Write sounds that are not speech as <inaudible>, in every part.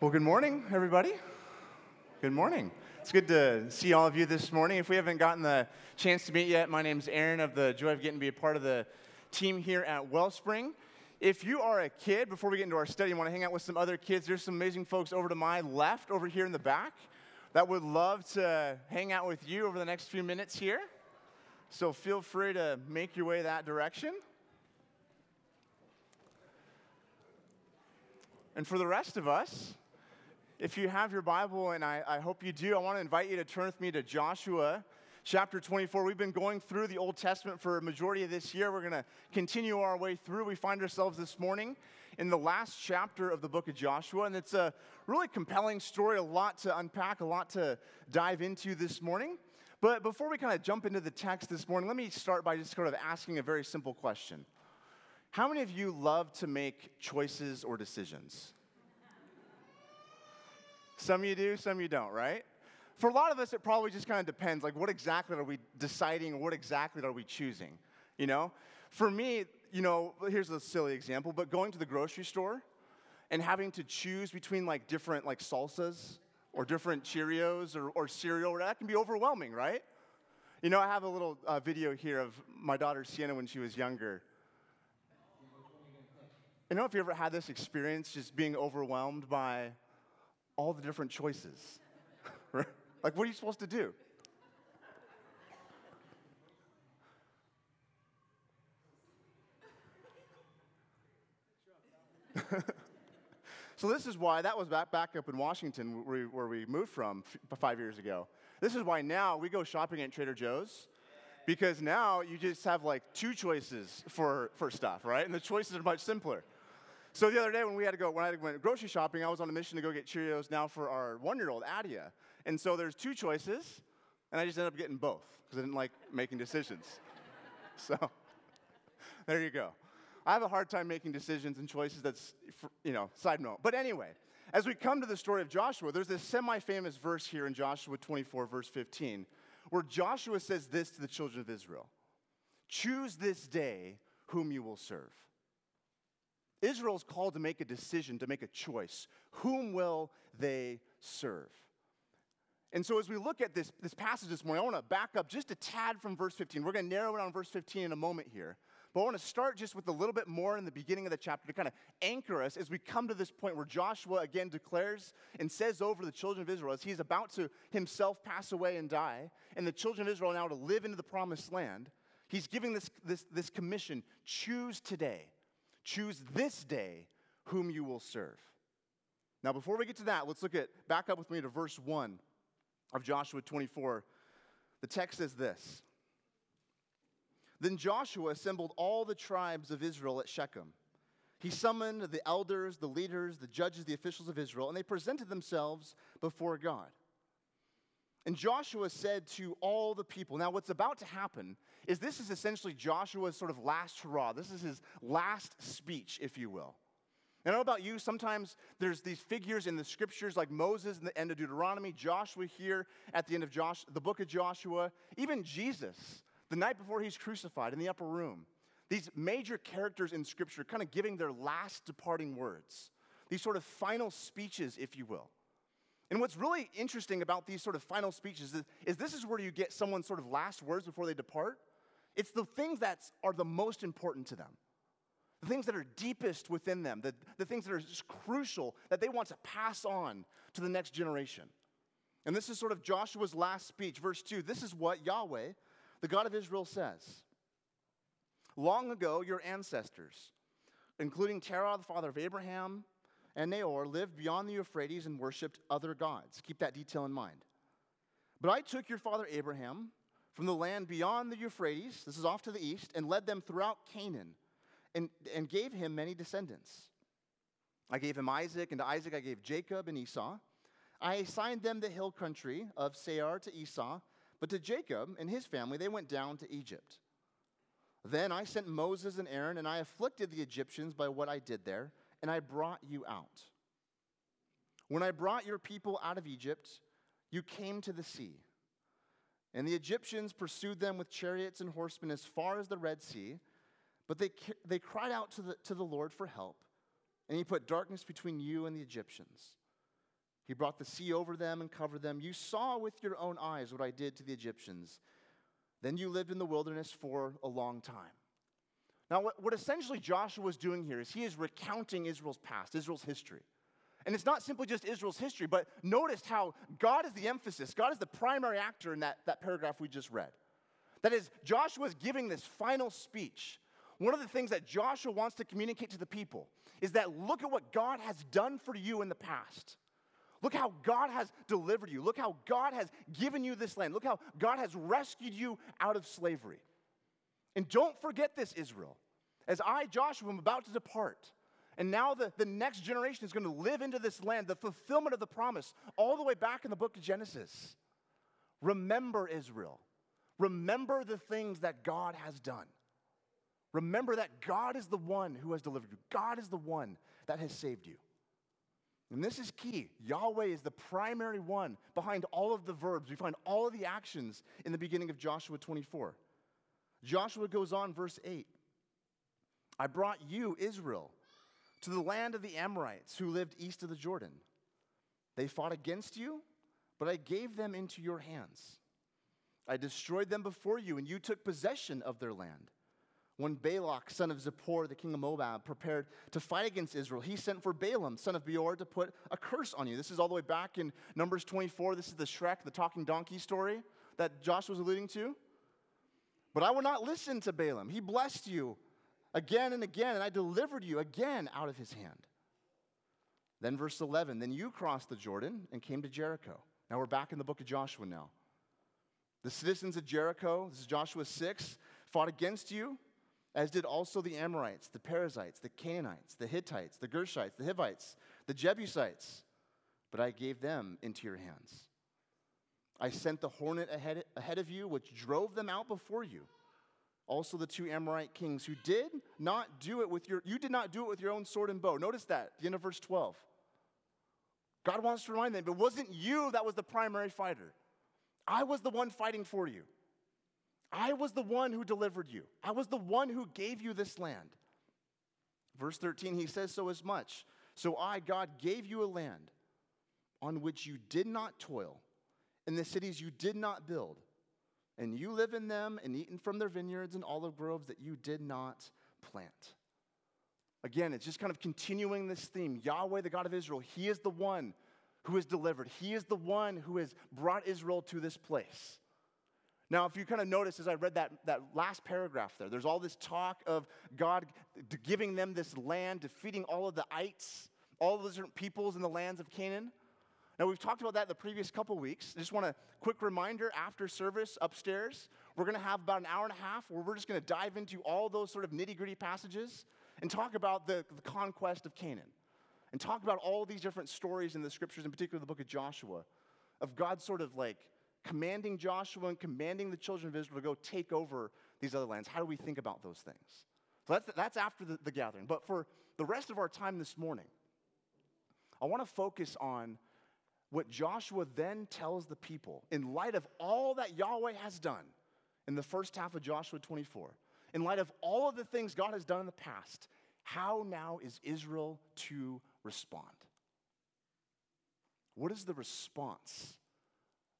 Well, good morning, everybody. Good morning. It's good to see all of you this morning. If we haven't gotten the chance to meet yet, my name is Aaron of the joy of getting to be a part of the team here at Wellspring. If you are a kid, before we get into our study, and want to hang out with some other kids, there's some amazing folks over to my left, over here in the back, that would love to hang out with you over the next few minutes here. So feel free to make your way that direction. And for the rest of us, if you have your Bible, and I, I hope you do, I want to invite you to turn with me to Joshua chapter 24. We've been going through the Old Testament for a majority of this year. We're going to continue our way through. We find ourselves this morning in the last chapter of the book of Joshua, and it's a really compelling story, a lot to unpack, a lot to dive into this morning. But before we kind of jump into the text this morning, let me start by just sort of asking a very simple question. How many of you love to make choices or decisions? Some you do, some you don't, right? For a lot of us, it probably just kind of depends. Like, what exactly are we deciding, what exactly are we choosing? You know? For me, you know, here's a silly example, but going to the grocery store and having to choose between like different like salsas or different Cheerios or, or cereal, that can be overwhelming, right? You know, I have a little uh, video here of my daughter Sienna when she was younger. You know, if you ever had this experience, just being overwhelmed by all the different choices. <laughs> like, what are you supposed to do? <laughs> so this is why that was back, back up in Washington where we, where we moved from f- five years ago. This is why now we go shopping at Trader Joe's because now you just have like two choices for, for stuff, right? And the choices are much simpler. So the other day when we had to go, when I went grocery shopping, I was on a mission to go get Cheerios now for our one-year-old Adia. And so there's two choices, and I just ended up getting both because I didn't like making decisions. <laughs> so there you go. I have a hard time making decisions and choices. That's you know side note. But anyway, as we come to the story of Joshua, there's this semi-famous verse here in Joshua 24, verse 15, where Joshua says this to the children of Israel: "Choose this day whom you will serve." Israel's called to make a decision, to make a choice. Whom will they serve? And so, as we look at this, this passage this morning, I want to back up just a tad from verse 15. We're going to narrow it on verse 15 in a moment here. But I want to start just with a little bit more in the beginning of the chapter to kind of anchor us as we come to this point where Joshua again declares and says over the children of Israel as he's about to himself pass away and die, and the children of Israel now to live into the promised land. He's giving this, this, this commission choose today Choose this day whom you will serve. Now, before we get to that, let's look at, back up with me to verse 1 of Joshua 24. The text says this Then Joshua assembled all the tribes of Israel at Shechem. He summoned the elders, the leaders, the judges, the officials of Israel, and they presented themselves before God. And Joshua said to all the people, now what's about to happen is this is essentially Joshua's sort of last hurrah. This is his last speech, if you will. And I don't know about you, sometimes there's these figures in the scriptures like Moses in the end of Deuteronomy, Joshua here at the end of Josh, the book of Joshua, even Jesus, the night before he's crucified in the upper room. These major characters in scripture kind of giving their last departing words, these sort of final speeches, if you will. And what's really interesting about these sort of final speeches is, is this is where you get someone's sort of last words before they depart. It's the things that are the most important to them, the things that are deepest within them, the, the things that are just crucial that they want to pass on to the next generation. And this is sort of Joshua's last speech, verse 2. This is what Yahweh, the God of Israel, says Long ago, your ancestors, including Terah, the father of Abraham, and Nahor lived beyond the Euphrates and worshiped other gods. Keep that detail in mind. But I took your father Abraham from the land beyond the Euphrates, this is off to the east, and led them throughout Canaan and, and gave him many descendants. I gave him Isaac, and to Isaac I gave Jacob and Esau. I assigned them the hill country of Seir to Esau, but to Jacob and his family they went down to Egypt. Then I sent Moses and Aaron, and I afflicted the Egyptians by what I did there and I brought you out. When I brought your people out of Egypt, you came to the sea. And the Egyptians pursued them with chariots and horsemen as far as the Red Sea. But they, they cried out to the, to the Lord for help, and he put darkness between you and the Egyptians. He brought the sea over them and covered them. You saw with your own eyes what I did to the Egyptians. Then you lived in the wilderness for a long time. Now, what, what essentially Joshua is doing here is he is recounting Israel's past, Israel's history. And it's not simply just Israel's history, but notice how God is the emphasis, God is the primary actor in that, that paragraph we just read. That is, Joshua is giving this final speech. One of the things that Joshua wants to communicate to the people is that look at what God has done for you in the past. Look how God has delivered you. Look how God has given you this land. Look how God has rescued you out of slavery. And don't forget this, Israel. As I, Joshua, am about to depart, and now the, the next generation is going to live into this land, the fulfillment of the promise, all the way back in the book of Genesis. Remember, Israel. Remember the things that God has done. Remember that God is the one who has delivered you, God is the one that has saved you. And this is key. Yahweh is the primary one behind all of the verbs. We find all of the actions in the beginning of Joshua 24. Joshua goes on, verse 8 I brought you, Israel, to the land of the Amorites who lived east of the Jordan. They fought against you, but I gave them into your hands. I destroyed them before you, and you took possession of their land. When Balak, son of Zippor, the king of Moab, prepared to fight against Israel, he sent for Balaam, son of Beor, to put a curse on you. This is all the way back in Numbers 24. This is the Shrek, the talking donkey story that Josh was alluding to. But I will not listen to Balaam. He blessed you again and again, and I delivered you again out of his hand. Then, verse 11, then you crossed the Jordan and came to Jericho. Now we're back in the book of Joshua now. The citizens of Jericho, this is Joshua 6, fought against you, as did also the Amorites, the Perizzites, the Canaanites, the Hittites, the Girgashites, the Hivites, the Jebusites. But I gave them into your hands. I sent the hornet ahead, ahead of you, which drove them out before you. Also, the two Amorite kings who did not do it with your, you did not do it with your own sword and bow. Notice that, the end of verse 12. God wants to remind them, it wasn't you that was the primary fighter. I was the one fighting for you. I was the one who delivered you. I was the one who gave you this land. Verse 13, he says so as much. So I, God, gave you a land on which you did not toil in the cities you did not build, and you live in them and eaten from their vineyards and olive groves that you did not plant. Again, it's just kind of continuing this theme. Yahweh, the God of Israel, He is the one who has delivered, He is the one who has brought Israel to this place. Now, if you kind of notice as I read that, that last paragraph there, there's all this talk of God giving them this land, defeating all of the ites, all of the different peoples in the lands of Canaan. Now, we've talked about that the previous couple weeks. I just want a quick reminder after service upstairs, we're going to have about an hour and a half where we're just going to dive into all those sort of nitty gritty passages and talk about the, the conquest of Canaan and talk about all these different stories in the scriptures, in particular the book of Joshua, of God sort of like commanding Joshua and commanding the children of Israel to go take over these other lands. How do we think about those things? So that's, that's after the, the gathering. But for the rest of our time this morning, I want to focus on what Joshua then tells the people in light of all that Yahweh has done in the first half of Joshua 24, in light of all of the things God has done in the past, how now is Israel to respond? What is the response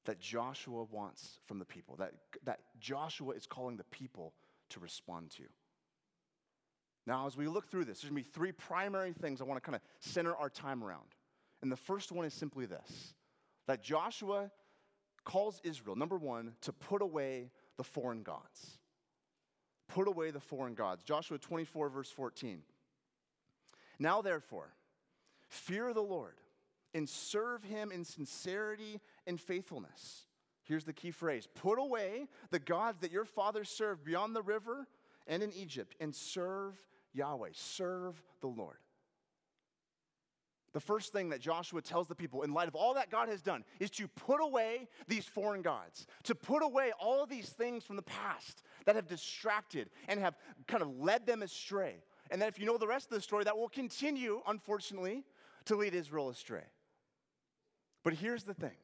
that Joshua wants from the people, that, that Joshua is calling the people to respond to? Now, as we look through this, there's gonna be three primary things I wanna kind of center our time around. And the first one is simply this that Joshua calls Israel, number one, to put away the foreign gods. Put away the foreign gods. Joshua 24, verse 14. Now, therefore, fear the Lord and serve him in sincerity and faithfulness. Here's the key phrase put away the gods that your fathers served beyond the river and in Egypt and serve Yahweh. Serve the Lord. The first thing that Joshua tells the people, in light of all that God has done, is to put away these foreign gods, to put away all of these things from the past that have distracted and have kind of led them astray. And that if you know the rest of the story, that will continue, unfortunately, to lead Israel astray. But here's the thing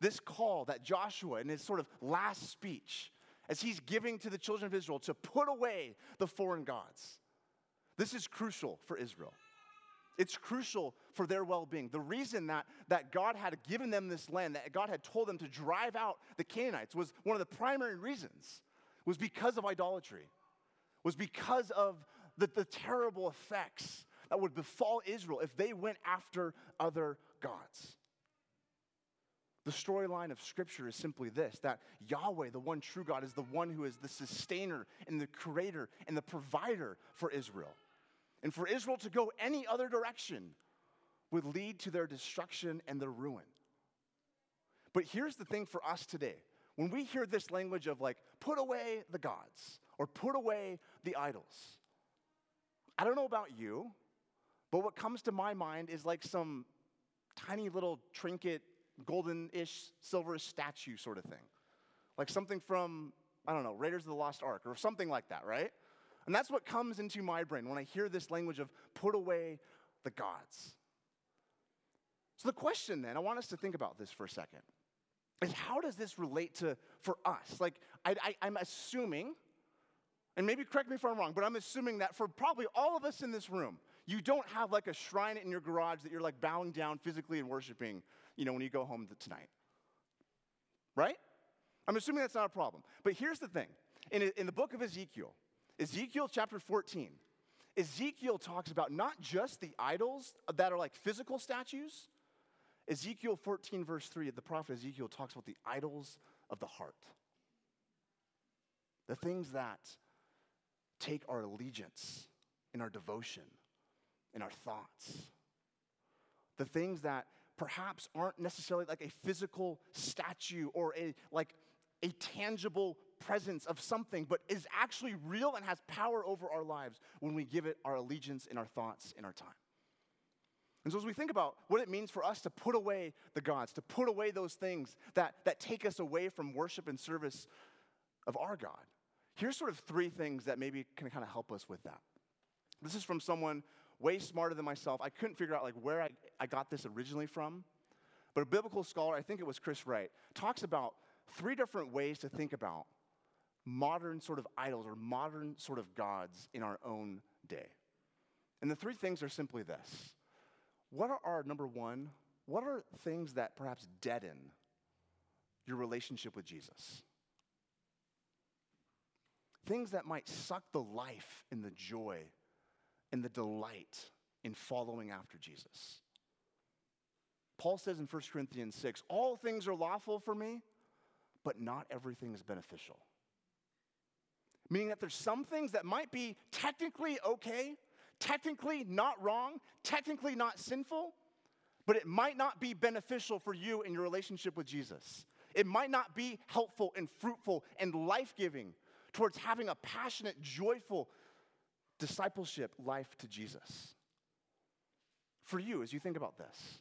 this call that Joshua, in his sort of last speech, as he's giving to the children of Israel to put away the foreign gods, this is crucial for Israel. It's crucial for their well being. The reason that, that God had given them this land, that God had told them to drive out the Canaanites, was one of the primary reasons, was because of idolatry, was because of the, the terrible effects that would befall Israel if they went after other gods. The storyline of Scripture is simply this that Yahweh, the one true God, is the one who is the sustainer and the creator and the provider for Israel. And for Israel to go any other direction would lead to their destruction and their ruin. But here's the thing for us today when we hear this language of like, put away the gods or put away the idols, I don't know about you, but what comes to my mind is like some tiny little trinket, golden ish, silverish statue sort of thing. Like something from, I don't know, Raiders of the Lost Ark or something like that, right? And that's what comes into my brain when I hear this language of put away the gods. So the question then, I want us to think about this for a second, is how does this relate to for us? Like, I, I'm assuming, and maybe correct me if I'm wrong, but I'm assuming that for probably all of us in this room, you don't have like a shrine in your garage that you're like bowing down physically and worshiping, you know, when you go home tonight. Right? I'm assuming that's not a problem. But here's the thing in, in the book of Ezekiel, Ezekiel chapter 14, Ezekiel talks about not just the idols that are like physical statues. Ezekiel 14, verse 3, the prophet Ezekiel talks about the idols of the heart. The things that take our allegiance and our devotion and our thoughts. The things that perhaps aren't necessarily like a physical statue or a like a tangible presence of something, but is actually real and has power over our lives when we give it our allegiance in our thoughts in our time. And so, as we think about what it means for us to put away the gods, to put away those things that, that take us away from worship and service of our God, here's sort of three things that maybe can kind of help us with that. This is from someone way smarter than myself. I couldn't figure out like where I, I got this originally from. But a biblical scholar, I think it was Chris Wright, talks about three different ways to think about modern sort of idols or modern sort of gods in our own day. And the three things are simply this What are our, number one, what are things that perhaps deaden your relationship with Jesus? Things that might suck the life and the joy and the delight in following after Jesus. Paul says in 1 Corinthians 6 all things are lawful for me, but not everything is beneficial. Meaning that there's some things that might be technically okay, technically not wrong, technically not sinful, but it might not be beneficial for you in your relationship with Jesus. It might not be helpful and fruitful and life giving towards having a passionate, joyful discipleship life to Jesus. For you, as you think about this,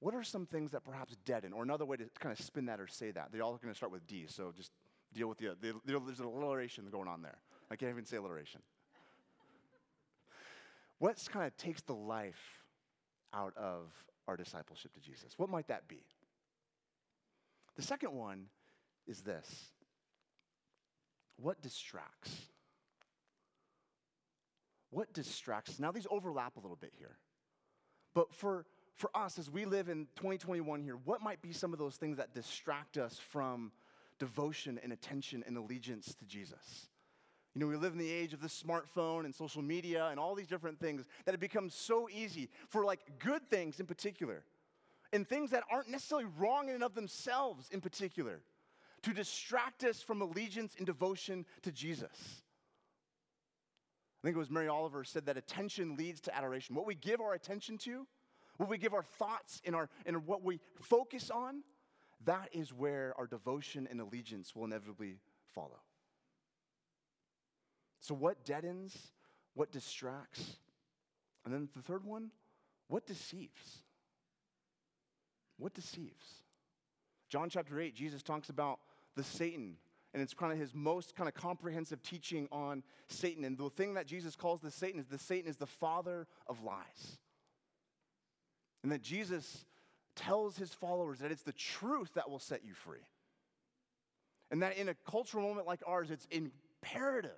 what are some things that perhaps deaden, or another way to kind of spin that or say that? They're all going to start with D, so just deal with the, the, there's an alliteration going on there. I can't even say alliteration. What kind of takes the life out of our discipleship to Jesus? What might that be? The second one is this what distracts? What distracts? Now, these overlap a little bit here. But for, for us, as we live in 2021 here, what might be some of those things that distract us from devotion and attention and allegiance to Jesus? You know, we live in the age of the smartphone and social media and all these different things that it becomes so easy for like good things in particular and things that aren't necessarily wrong in and of themselves in particular to distract us from allegiance and devotion to Jesus. I think it was Mary Oliver said that attention leads to adoration. What we give our attention to, what we give our thoughts and, our, and what we focus on, that is where our devotion and allegiance will inevitably follow. So, what deadens? What distracts? And then the third one, what deceives? What deceives? John chapter 8, Jesus talks about the Satan and it's kind of his most kind of comprehensive teaching on Satan. And the thing that Jesus calls the Satan is the Satan is the father of lies. And that Jesus tells his followers that it's the truth that will set you free. And that in a cultural moment like ours, it's imperative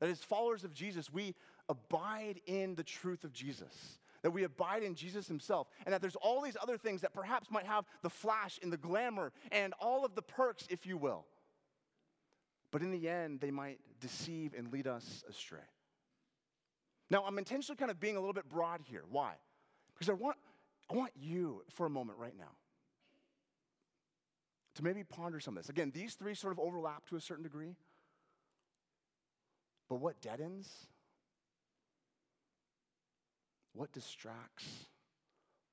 that as followers of Jesus, we abide in the truth of Jesus. that we abide in Jesus himself, and that there's all these other things that perhaps might have the flash and the glamour and all of the perks, if you will. But in the end, they might deceive and lead us astray. Now, I'm intentionally kind of being a little bit broad here. Why? Because I want, I want you for a moment right now to maybe ponder some of this. Again, these three sort of overlap to a certain degree. But what deadens? What distracts?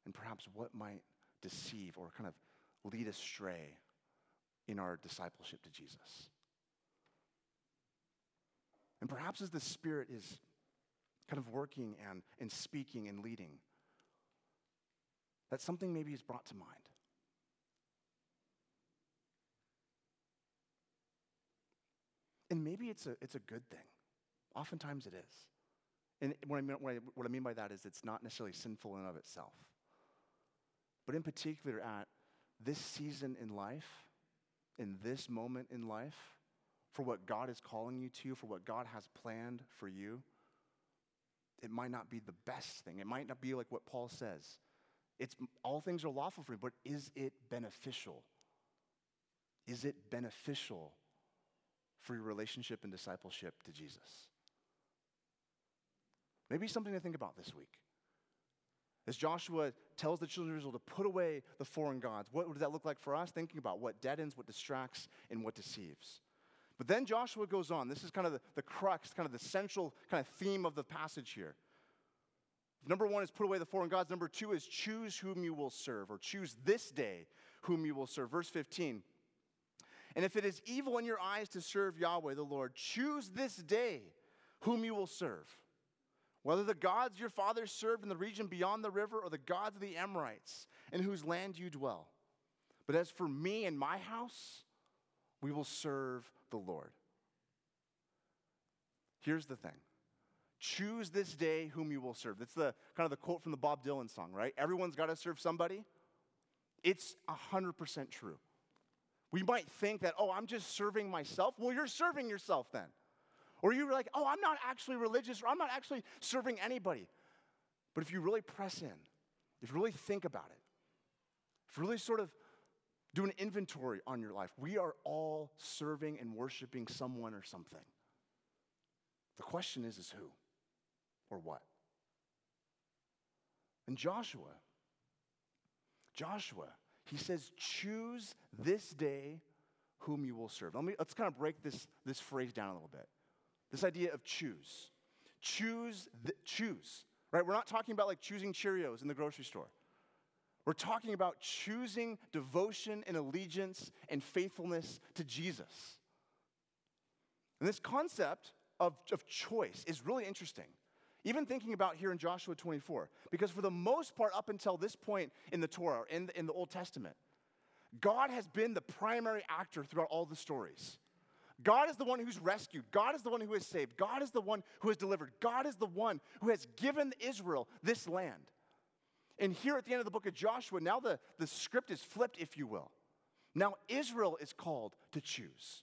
And perhaps what might deceive or kind of lead astray in our discipleship to Jesus? And perhaps as the Spirit is kind of working and, and speaking and leading, that something maybe is brought to mind. And maybe it's a, it's a good thing. Oftentimes it is. And what I, mean, what, I, what I mean by that is it's not necessarily sinful in of itself. But in particular, at this season in life, in this moment in life, for what God is calling you to, for what God has planned for you, it might not be the best thing. It might not be like what Paul says. It's all things are lawful for me, but is it beneficial? Is it beneficial for your relationship and discipleship to Jesus? Maybe something to think about this week. As Joshua tells the children of Israel to put away the foreign gods, what does that look like for us? Thinking about what deadens, what distracts, and what deceives. But then Joshua goes on. This is kind of the, the crux, kind of the central kind of theme of the passage here. Number one is put away the foreign gods. Number two is choose whom you will serve, or choose this day whom you will serve. Verse 15. And if it is evil in your eyes to serve Yahweh the Lord, choose this day whom you will serve. Whether the gods your fathers served in the region beyond the river, or the gods of the Amorites in whose land you dwell. But as for me and my house, we will serve the Lord. Here's the thing choose this day whom you will serve. That's the kind of the quote from the Bob Dylan song, right? Everyone's got to serve somebody. It's 100% true. We might think that, oh, I'm just serving myself. Well, you're serving yourself then. Or you're like, oh, I'm not actually religious, or I'm not actually serving anybody. But if you really press in, if you really think about it, if you really sort of do an inventory on your life. We are all serving and worshiping someone or something. The question is, is who or what? And Joshua, Joshua, he says, choose this day whom you will serve. Let me, let's kind of break this, this phrase down a little bit. This idea of choose. Choose, choose, right? We're not talking about like choosing Cheerios in the grocery store. We're talking about choosing devotion and allegiance and faithfulness to Jesus. And this concept of, of choice is really interesting. Even thinking about here in Joshua 24, because for the most part, up until this point in the Torah, in the, in the Old Testament, God has been the primary actor throughout all the stories. God is the one who's rescued. God is the one who has saved. God is the one who has delivered. God is the one who has given Israel this land. And here at the end of the book of Joshua, now the, the script is flipped, if you will. Now Israel is called to choose.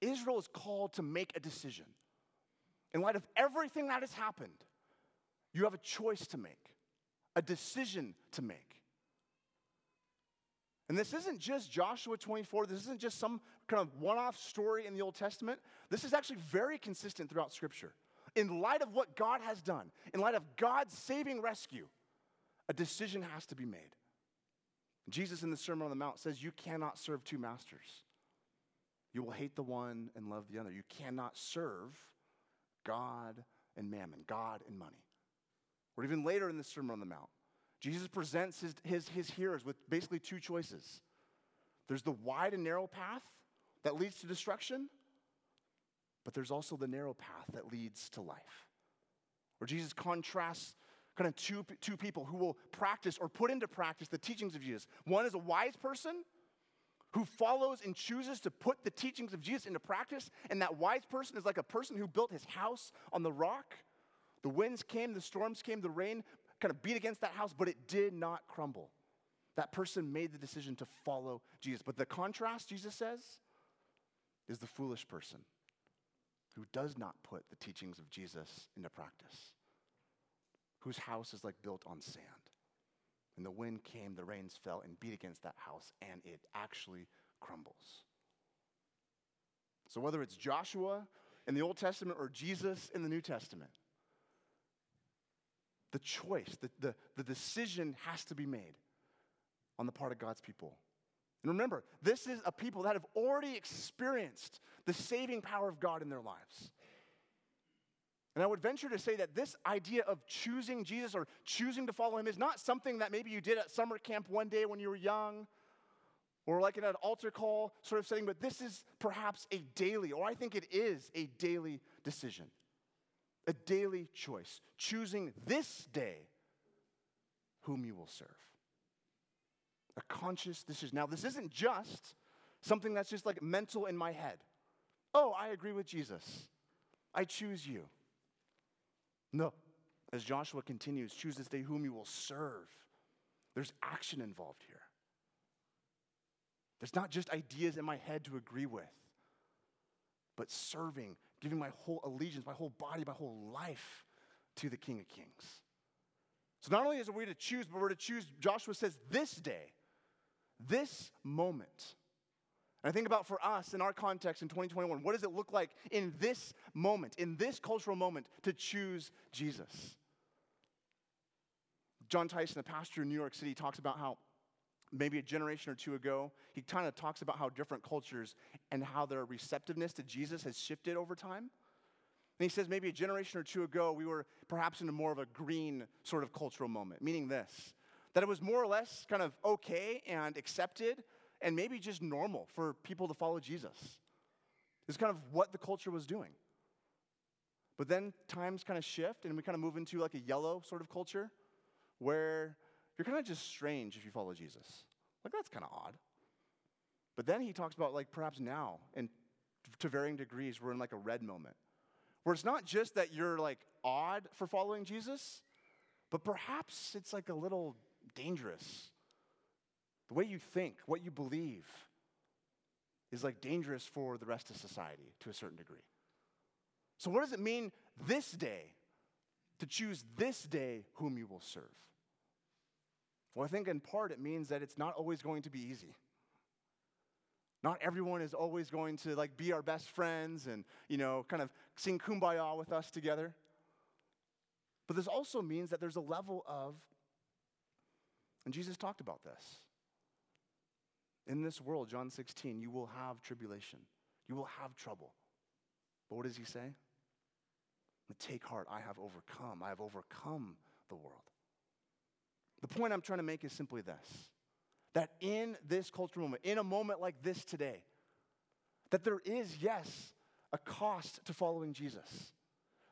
Israel is called to make a decision. In light of everything that has happened, you have a choice to make, a decision to make. And this isn't just Joshua 24, this isn't just some kind of one off story in the Old Testament. This is actually very consistent throughout Scripture. In light of what God has done, in light of God's saving rescue, a decision has to be made. Jesus in the Sermon on the Mount says, You cannot serve two masters. You will hate the one and love the other. You cannot serve God and mammon, God and money. Or even later in the Sermon on the Mount, Jesus presents his, his, his hearers with basically two choices there's the wide and narrow path that leads to destruction, but there's also the narrow path that leads to life. Where Jesus contrasts kind of two, two people who will practice or put into practice the teachings of Jesus. One is a wise person who follows and chooses to put the teachings of Jesus into practice, and that wise person is like a person who built his house on the rock. The winds came, the storms came, the rain kind of beat against that house, but it did not crumble. That person made the decision to follow Jesus. But the contrast, Jesus says, is the foolish person who does not put the teachings of Jesus into practice whose house is like built on sand. And the wind came, the rains fell and beat against that house, and it actually crumbles. So, whether it's Joshua in the Old Testament or Jesus in the New Testament, the choice, the, the, the decision has to be made on the part of God's people. And remember, this is a people that have already experienced the saving power of God in their lives. And I would venture to say that this idea of choosing Jesus or choosing to follow him is not something that maybe you did at summer camp one day when you were young or like in an altar call sort of setting, but this is perhaps a daily, or I think it is a daily decision, a daily choice, choosing this day whom you will serve a conscious decision. Now, this isn't just something that's just like mental in my head. Oh, I agree with Jesus. I choose you. No. As Joshua continues, choose this day whom you will serve. There's action involved here. There's not just ideas in my head to agree with, but serving, giving my whole allegiance, my whole body, my whole life to the King of Kings. So not only is it we to choose, but we're to choose, Joshua says, this day this moment. And I think about for us in our context in 2021, what does it look like in this moment, in this cultural moment, to choose Jesus? Jon Tyson, a pastor in New York City, talks about how maybe a generation or two ago, he kind of talks about how different cultures and how their receptiveness to Jesus has shifted over time. And he says maybe a generation or two ago, we were perhaps in a more of a green sort of cultural moment, meaning this that it was more or less kind of okay and accepted and maybe just normal for people to follow Jesus. It's kind of what the culture was doing. But then times kind of shift and we kind of move into like a yellow sort of culture where you're kind of just strange if you follow Jesus. Like that's kind of odd. But then he talks about like perhaps now and to varying degrees we're in like a red moment where it's not just that you're like odd for following Jesus, but perhaps it's like a little dangerous. The way you think, what you believe, is like dangerous for the rest of society to a certain degree. So, what does it mean this day to choose this day whom you will serve? Well, I think in part it means that it's not always going to be easy. Not everyone is always going to like be our best friends and, you know, kind of sing kumbaya with us together. But this also means that there's a level of and Jesus talked about this. In this world, John 16, you will have tribulation, you will have trouble. But what does he say? Take heart, I have overcome. I have overcome the world. The point I'm trying to make is simply this that in this cultural moment, in a moment like this today, that there is, yes, a cost to following Jesus.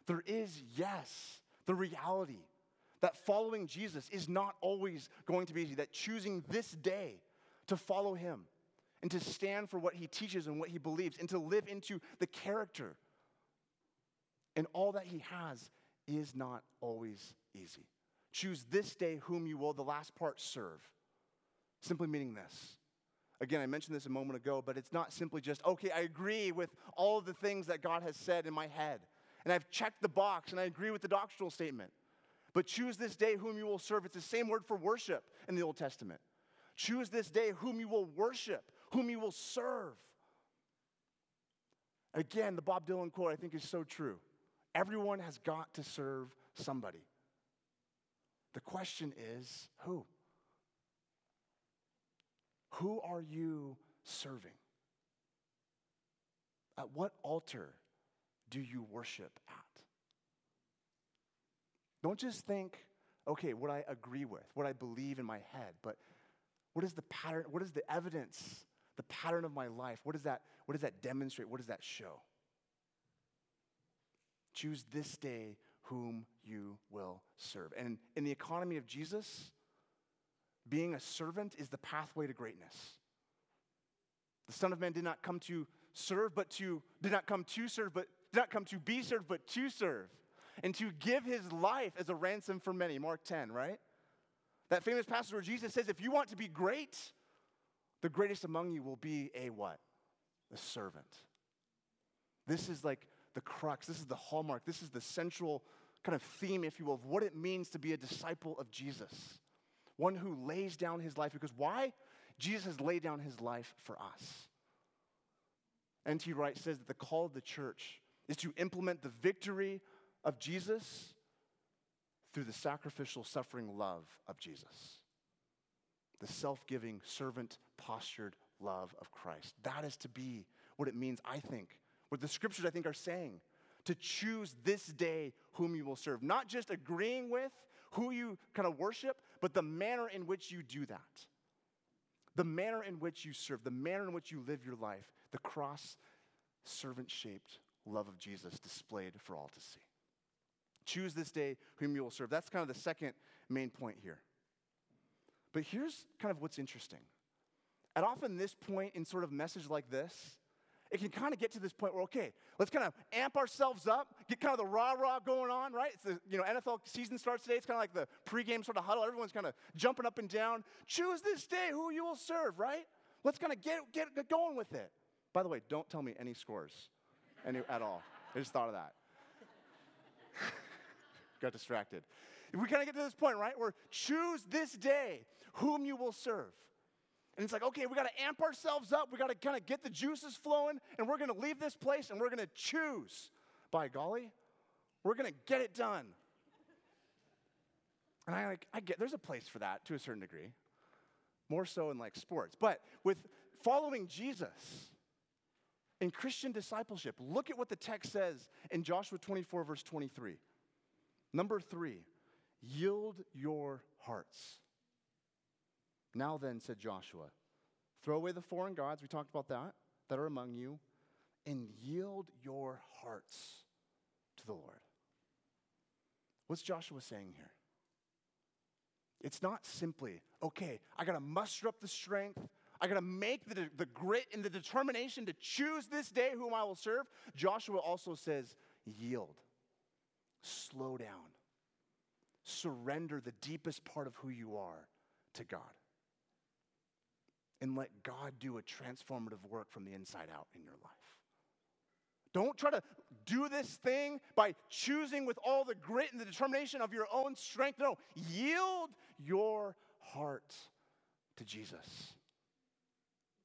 There is, yes, the reality that following Jesus is not always going to be easy, that choosing this day to follow him and to stand for what he teaches and what he believes and to live into the character and all that he has is not always easy. Choose this day whom you will, the last part, serve. Simply meaning this. Again, I mentioned this a moment ago, but it's not simply just, okay, I agree with all of the things that God has said in my head. And I've checked the box and I agree with the doctrinal statement. But choose this day whom you will serve. It's the same word for worship in the Old Testament. Choose this day whom you will worship, whom you will serve. Again, the Bob Dylan quote I think is so true. Everyone has got to serve somebody. The question is who? Who are you serving? At what altar do you worship at? Don't just think, okay, what I agree with, what I believe in my head, but what is the pattern, what is the evidence, the pattern of my life? What does that, what does that demonstrate? What does that show? Choose this day whom you will serve. And in the economy of Jesus, being a servant is the pathway to greatness. The Son of Man did not come to serve, but to, did not come to serve, but did not come to be served, but to serve and to give his life as a ransom for many. Mark 10, right? That famous passage where Jesus says, if you want to be great, the greatest among you will be a what? A servant. This is like the crux, this is the hallmark, this is the central kind of theme, if you will, of what it means to be a disciple of Jesus. One who lays down his life. Because why? Jesus has laid down his life for us. N.T. Wright says that the call of the church is to implement the victory of Jesus through the sacrificial, suffering love of Jesus. The self giving, servant postured love of Christ. That is to be what it means, I think, what the scriptures, I think, are saying to choose this day whom you will serve. Not just agreeing with who you kind of worship, but the manner in which you do that. The manner in which you serve, the manner in which you live your life, the cross servant shaped love of Jesus displayed for all to see. Choose this day whom you will serve. That's kind of the second main point here. But here's kind of what's interesting. At often this point in sort of message like this, it can kind of get to this point where, okay, let's kind of amp ourselves up, get kind of the rah rah going on, right? It's the you know NFL season starts today. It's kind of like the pregame sort of huddle. Everyone's kind of jumping up and down. Choose this day who you will serve, right? Let's kind of get, get, get going with it. By the way, don't tell me any scores any, at all. I just thought of that. <laughs> Got distracted. We kind of get to this point, right? Where choose this day whom you will serve. And it's like, okay, we got to amp ourselves up. We got to kind of get the juices flowing, and we're going to leave this place and we're going to choose. By golly, we're going to get it done. And I like, I get there's a place for that to a certain degree, more so in like sports. But with following Jesus in Christian discipleship, look at what the text says in Joshua 24, verse 23. Number three, yield your hearts. Now then, said Joshua, throw away the foreign gods, we talked about that, that are among you, and yield your hearts to the Lord. What's Joshua saying here? It's not simply, okay, I gotta muster up the strength, I gotta make the, the grit and the determination to choose this day whom I will serve. Joshua also says, yield, slow down, surrender the deepest part of who you are to God and let God do a transformative work from the inside out in your life. Don't try to do this thing by choosing with all the grit and the determination of your own strength. No, yield your heart to Jesus.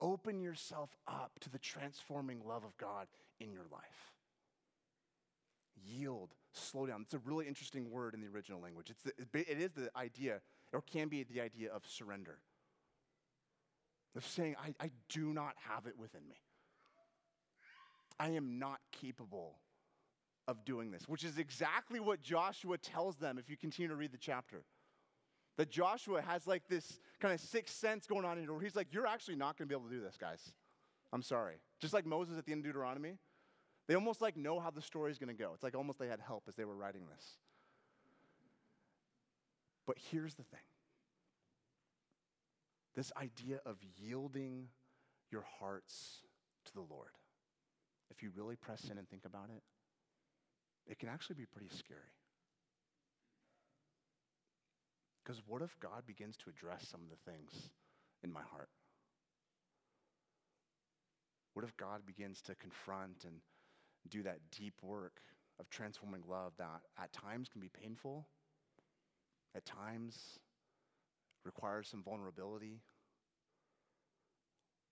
Open yourself up to the transforming love of God in your life. Yield, slow down. It's a really interesting word in the original language. It's the, it is the idea, or can be the idea of surrender of saying, I, I do not have it within me. I am not capable of doing this, which is exactly what Joshua tells them if you continue to read the chapter. That Joshua has like this kind of sixth sense going on in here where he's like, You're actually not going to be able to do this, guys. I'm sorry. Just like Moses at the end of Deuteronomy, they almost like know how the story is going to go. It's like almost they had help as they were writing this. But here's the thing this idea of yielding your hearts to the Lord. If you really press in and think about it, it can actually be pretty scary. Because what if God begins to address some of the things in my heart? What if God begins to confront and do that deep work of transforming love that at times can be painful, at times requires some vulnerability,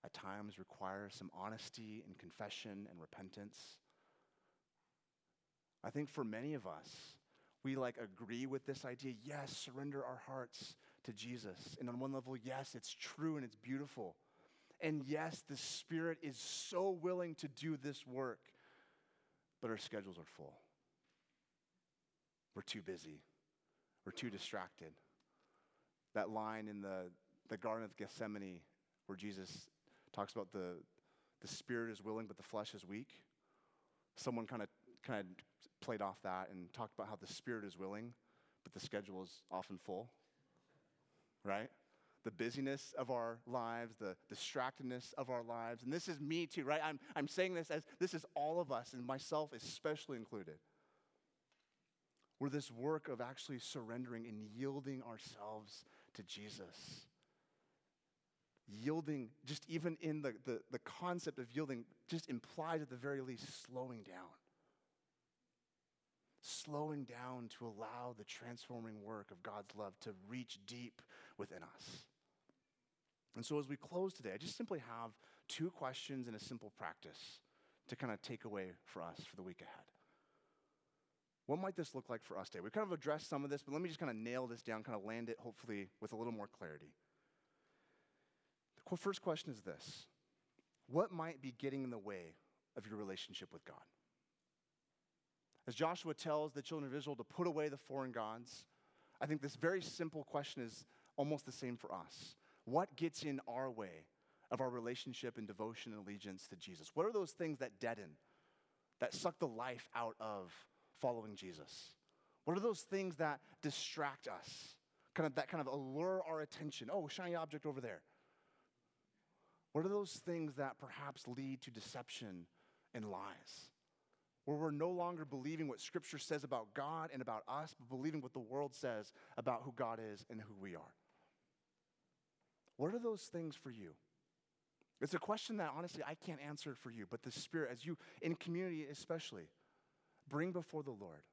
at times requires some honesty and confession and repentance. I think for many of us, we like agree with this idea yes, surrender our hearts to Jesus. And on one level, yes, it's true and it's beautiful. And yes, the Spirit is so willing to do this work, but our schedules are full. We're too busy, we're too distracted that line in the, the Garden of Gethsemane where Jesus talks about the, the spirit is willing, but the flesh is weak. Someone kind of kind of played off that and talked about how the spirit is willing, but the schedule is often full. Right? The busyness of our lives, the distractedness of our lives. And this is me too, right? I'm, I'm saying this as this is all of us, and myself especially included. We're this work of actually surrendering and yielding ourselves to Jesus. Yielding, just even in the, the, the concept of yielding, just implies at the very least slowing down. slowing down to allow the transforming work of God's love to reach deep within us. And so, as we close today, I just simply have two questions and a simple practice to kind of take away for us for the week ahead. What might this look like for us today? We've kind of addressed some of this, but let me just kind of nail this down, kind of land it hopefully with a little more clarity. The first question is this What might be getting in the way of your relationship with God? As Joshua tells the children of Israel to put away the foreign gods, I think this very simple question is almost the same for us. What gets in our way of our relationship and devotion and allegiance to Jesus? What are those things that deaden, that suck the life out of following Jesus? What are those things that distract us? Kind of that kind of allure our attention. Oh, shiny object over there. What are those things that perhaps lead to deception and lies? Where we're no longer believing what Scripture says about God and about us, but believing what the world says about who God is and who we are. What are those things for you? It's a question that honestly I can't answer for you, but the Spirit, as you, in community especially, bring before the Lord.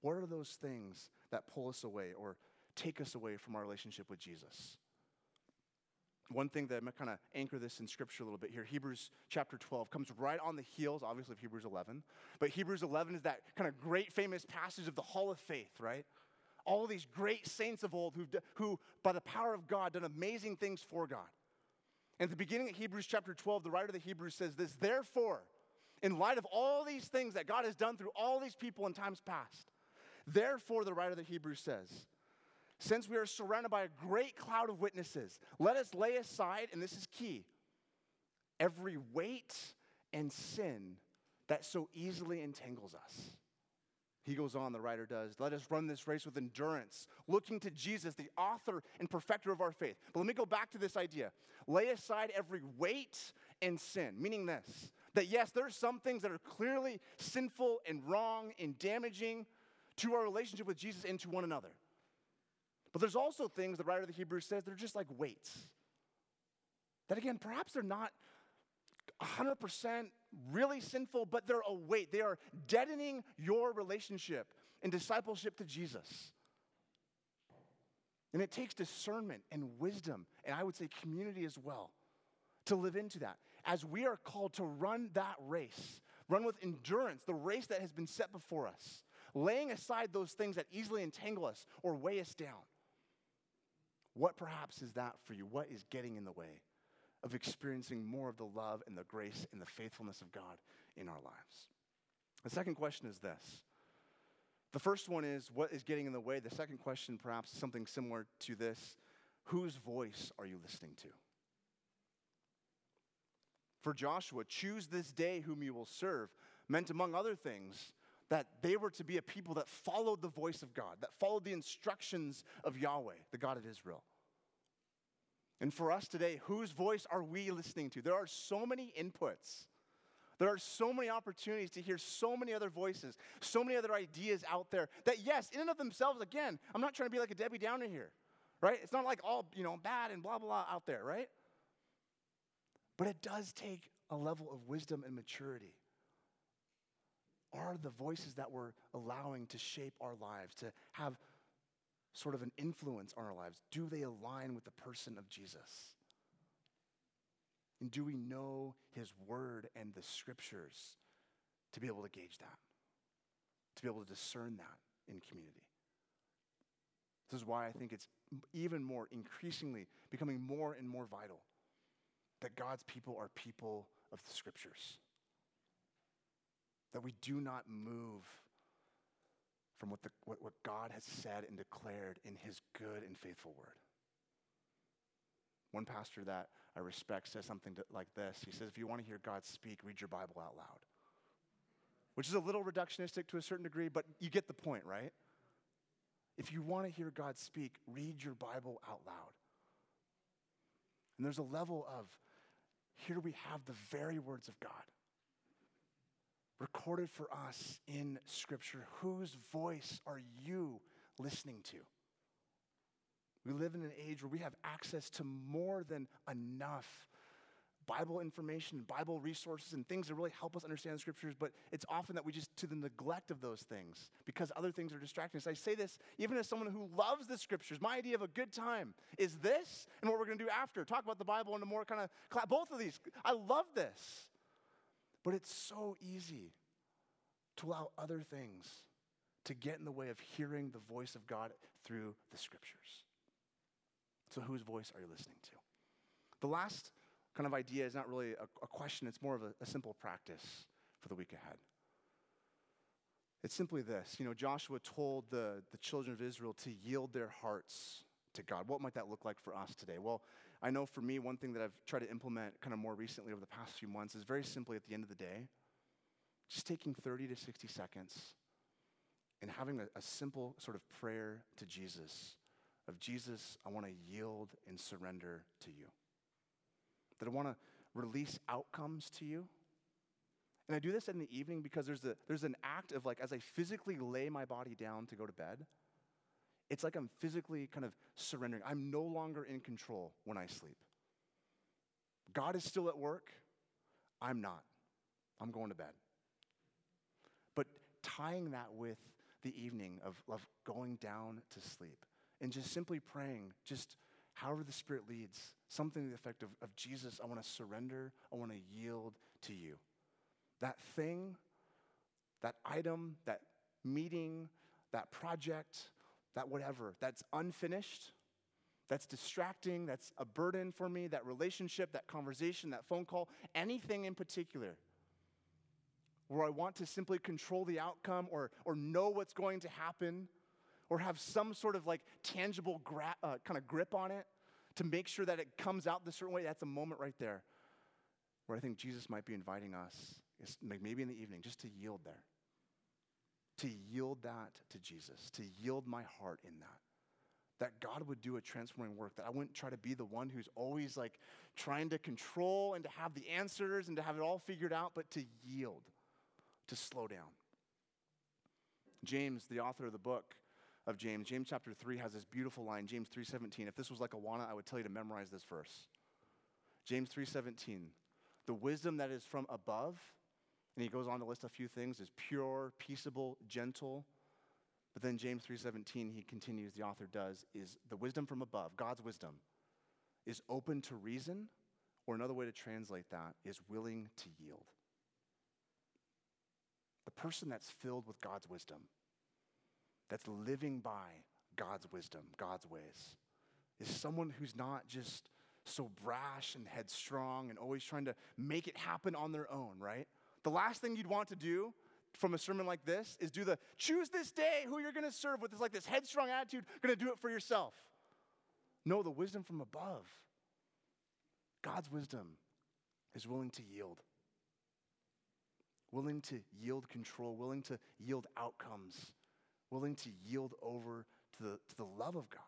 What are those things that pull us away or take us away from our relationship with Jesus? One thing that I'm going to kind of anchor this in scripture a little bit here Hebrews chapter 12 comes right on the heels, obviously, of Hebrews 11. But Hebrews 11 is that kind of great famous passage of the hall of faith, right? All these great saints of old who, who by the power of God, done amazing things for God. And at the beginning of Hebrews chapter 12, the writer of the Hebrews says this Therefore, in light of all these things that God has done through all these people in times past, therefore, the writer of the Hebrews says, since we are surrounded by a great cloud of witnesses, let us lay aside, and this is key, every weight and sin that so easily entangles us. He goes on, the writer does, let us run this race with endurance, looking to Jesus, the author and perfecter of our faith. But let me go back to this idea lay aside every weight and sin, meaning this that yes, there are some things that are clearly sinful and wrong and damaging to our relationship with Jesus and to one another. But there's also things the writer of the Hebrews says they're just like weights. That again, perhaps they're not 100% really sinful, but they're a weight. They are deadening your relationship and discipleship to Jesus. And it takes discernment and wisdom, and I would say community as well, to live into that. As we are called to run that race, run with endurance, the race that has been set before us, laying aside those things that easily entangle us or weigh us down. What perhaps is that for you? What is getting in the way of experiencing more of the love and the grace and the faithfulness of God in our lives? The second question is this. The first one is what is getting in the way? The second question, perhaps something similar to this whose voice are you listening to? For Joshua, choose this day whom you will serve, meant among other things that they were to be a people that followed the voice of God, that followed the instructions of Yahweh, the God of Israel. And for us today, whose voice are we listening to? There are so many inputs. There are so many opportunities to hear so many other voices, so many other ideas out there that, yes, in and of themselves, again, I'm not trying to be like a Debbie Downer here, right? It's not like all, you know, bad and blah, blah, out there, right? But it does take a level of wisdom and maturity are the voices that we're allowing to shape our lives, to have sort of an influence on our lives? Do they align with the person of Jesus? And do we know his word and the scriptures to be able to gauge that, to be able to discern that in community? This is why I think it's even more increasingly becoming more and more vital that God's people are people of the scriptures that we do not move from what, the, what, what God has said and declared in his good and faithful word. One pastor that I respect says something to, like this. He says, If you want to hear God speak, read your Bible out loud. Which is a little reductionistic to a certain degree, but you get the point, right? If you want to hear God speak, read your Bible out loud. And there's a level of here we have the very words of God recorded for us in Scripture. Whose voice are you listening to? We live in an age where we have access to more than enough Bible information, Bible resources, and things that really help us understand the scriptures, but it's often that we just to the neglect of those things because other things are distracting us. I say this even as someone who loves the scriptures. My idea of a good time is this and what we're going to do after. Talk about the Bible in a more kind of both of these. I love this. But it's so easy to allow other things to get in the way of hearing the voice of God through the scriptures. So, whose voice are you listening to? The last kind of idea is not really a, a question, it's more of a, a simple practice for the week ahead. It's simply this you know, Joshua told the, the children of Israel to yield their hearts to God. What might that look like for us today? Well, I know for me, one thing that I've tried to implement kind of more recently over the past few months is very simply at the end of the day, just taking 30 to 60 seconds and having a, a simple sort of prayer to Jesus of Jesus, I want to yield and surrender to you. That I want to release outcomes to you. And I do this in the evening because there's, a, there's an act of like, as I physically lay my body down to go to bed, it's like I'm physically kind of surrendering. I'm no longer in control when I sleep. God is still at work. I'm not. I'm going to bed. But tying that with the evening of, of going down to sleep and just simply praying, just however the Spirit leads, something to the effect of, of Jesus, I want to surrender, I want to yield to you. That thing, that item, that meeting, that project, that whatever, that's unfinished, that's distracting, that's a burden for me, that relationship, that conversation, that phone call, anything in particular where I want to simply control the outcome or, or know what's going to happen or have some sort of like tangible gra- uh, kind of grip on it to make sure that it comes out the certain way, that's a moment right there where I think Jesus might be inviting us, maybe in the evening, just to yield there. To yield that to Jesus, to yield my heart in that that God would do a transforming work, that I wouldn't try to be the one who's always like trying to control and to have the answers and to have it all figured out, but to yield, to slow down. James, the author of the book of James, James chapter 3 has this beautiful line, James 3:17. If this was like Awana, I would tell you to memorize this verse. James 3:17. The wisdom that is from above, and he goes on to list a few things, is pure, peaceable, gentle. But then James 3:17, he continues, the author does, is the wisdom from above, God's wisdom, is open to reason, or another way to translate that is willing to yield. The person that's filled with God's wisdom, that's living by God's wisdom, God's ways, is someone who's not just so brash and headstrong and always trying to make it happen on their own, right? The last thing you'd want to do from a sermon like this is do the choose this day who you're going to serve with this like this headstrong attitude, going to do it for yourself. No, the wisdom from above. God's wisdom is willing to yield. Willing to yield control, willing to yield outcomes, willing to yield over to the, to the love of God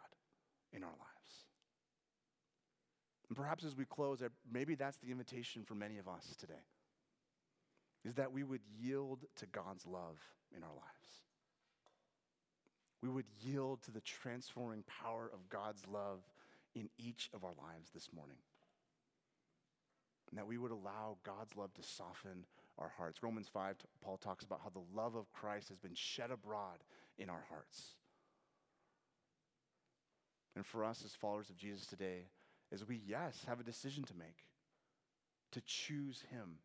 in our lives. And perhaps as we close, maybe that's the invitation for many of us today, is that we would yield to God's love in our lives. We would yield to the transforming power of God's love in each of our lives this morning. And that we would allow God's love to soften our hearts. Romans 5, Paul talks about how the love of Christ has been shed abroad in our hearts. And for us as followers of Jesus today, as we, yes, have a decision to make to choose Him,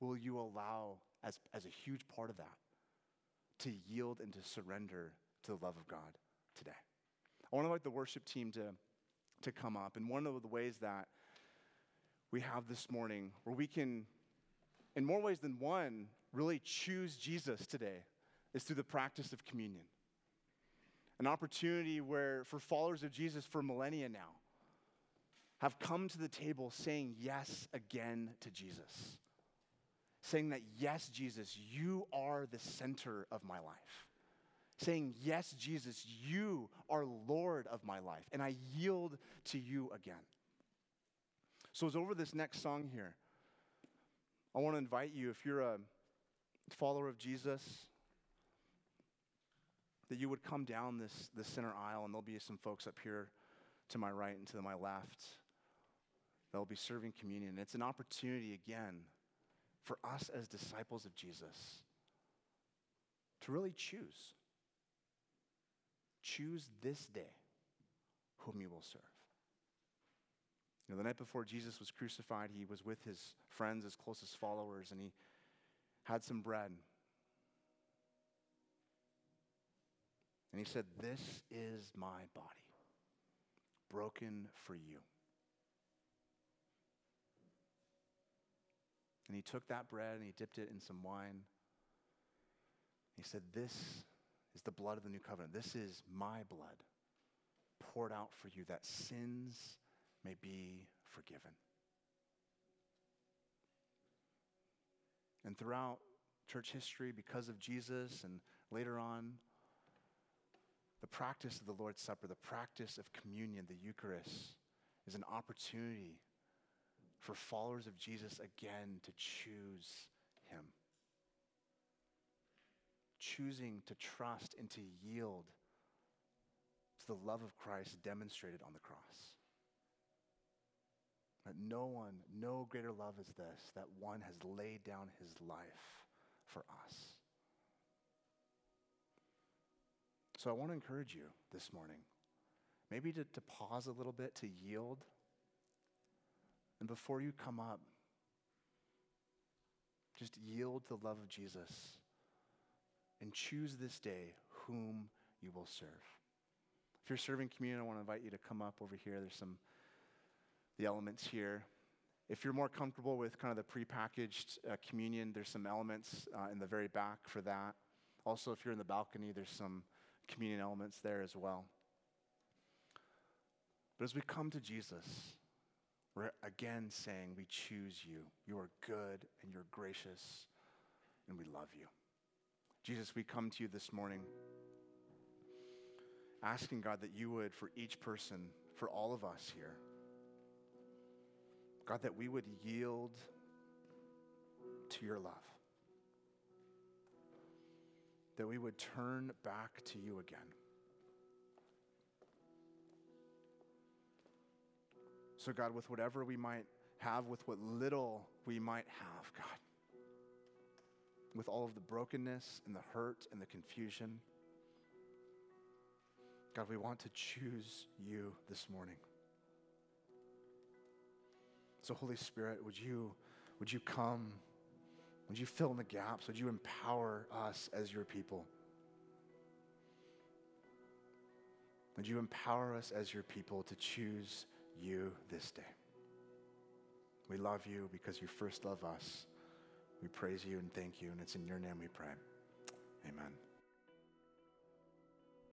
will you allow, as, as a huge part of that, to yield and to surrender to the love of God today? I want to invite the worship team to, to come up. And one of the ways that we have this morning where we can, in more ways than one, really choose Jesus today is through the practice of communion. An opportunity where, for followers of Jesus for millennia now, have come to the table saying yes again to Jesus. Saying that, yes, Jesus, you are the center of my life. Saying, yes, Jesus, you are Lord of my life, and I yield to you again. So, as over this next song here, I want to invite you, if you're a follower of Jesus, that you would come down this, this center aisle, and there'll be some folks up here to my right and to my left. that will be serving communion. It's an opportunity again for us as disciples of Jesus to really choose. Choose this day whom you will serve. You know, the night before Jesus was crucified, he was with his friends, his closest followers, and he had some bread. And he said, This is my body, broken for you. And he took that bread and he dipped it in some wine. He said, This is the blood of the new covenant. This is my blood poured out for you that sins may be forgiven. And throughout church history, because of Jesus and later on, the practice of the Lord's Supper, the practice of communion, the Eucharist, is an opportunity for followers of Jesus again to choose Him. Choosing to trust and to yield to the love of Christ demonstrated on the cross. That no one, no greater love is this, that one has laid down his life for us. So I want to encourage you this morning, maybe to, to pause a little bit, to yield. And before you come up, just yield to the love of Jesus and choose this day whom you will serve. If you're serving communion, I want to invite you to come up over here. There's some the elements here. If you're more comfortable with kind of the prepackaged uh, communion, there's some elements uh, in the very back for that. Also, if you're in the balcony, there's some communion elements there as well. But as we come to Jesus, we're again saying, We choose you. You are good and you're gracious, and we love you. Jesus, we come to you this morning asking God that you would, for each person, for all of us here, God, that we would yield to your love. That we would turn back to you again. So, God, with whatever we might have, with what little we might have, God, with all of the brokenness and the hurt and the confusion, God, we want to choose you this morning. So, Holy Spirit, would you, would you come? Would you fill in the gaps? Would you empower us as your people? Would you empower us as your people to choose you this day? We love you because you first love us. We praise you and thank you, and it's in your name we pray. Amen.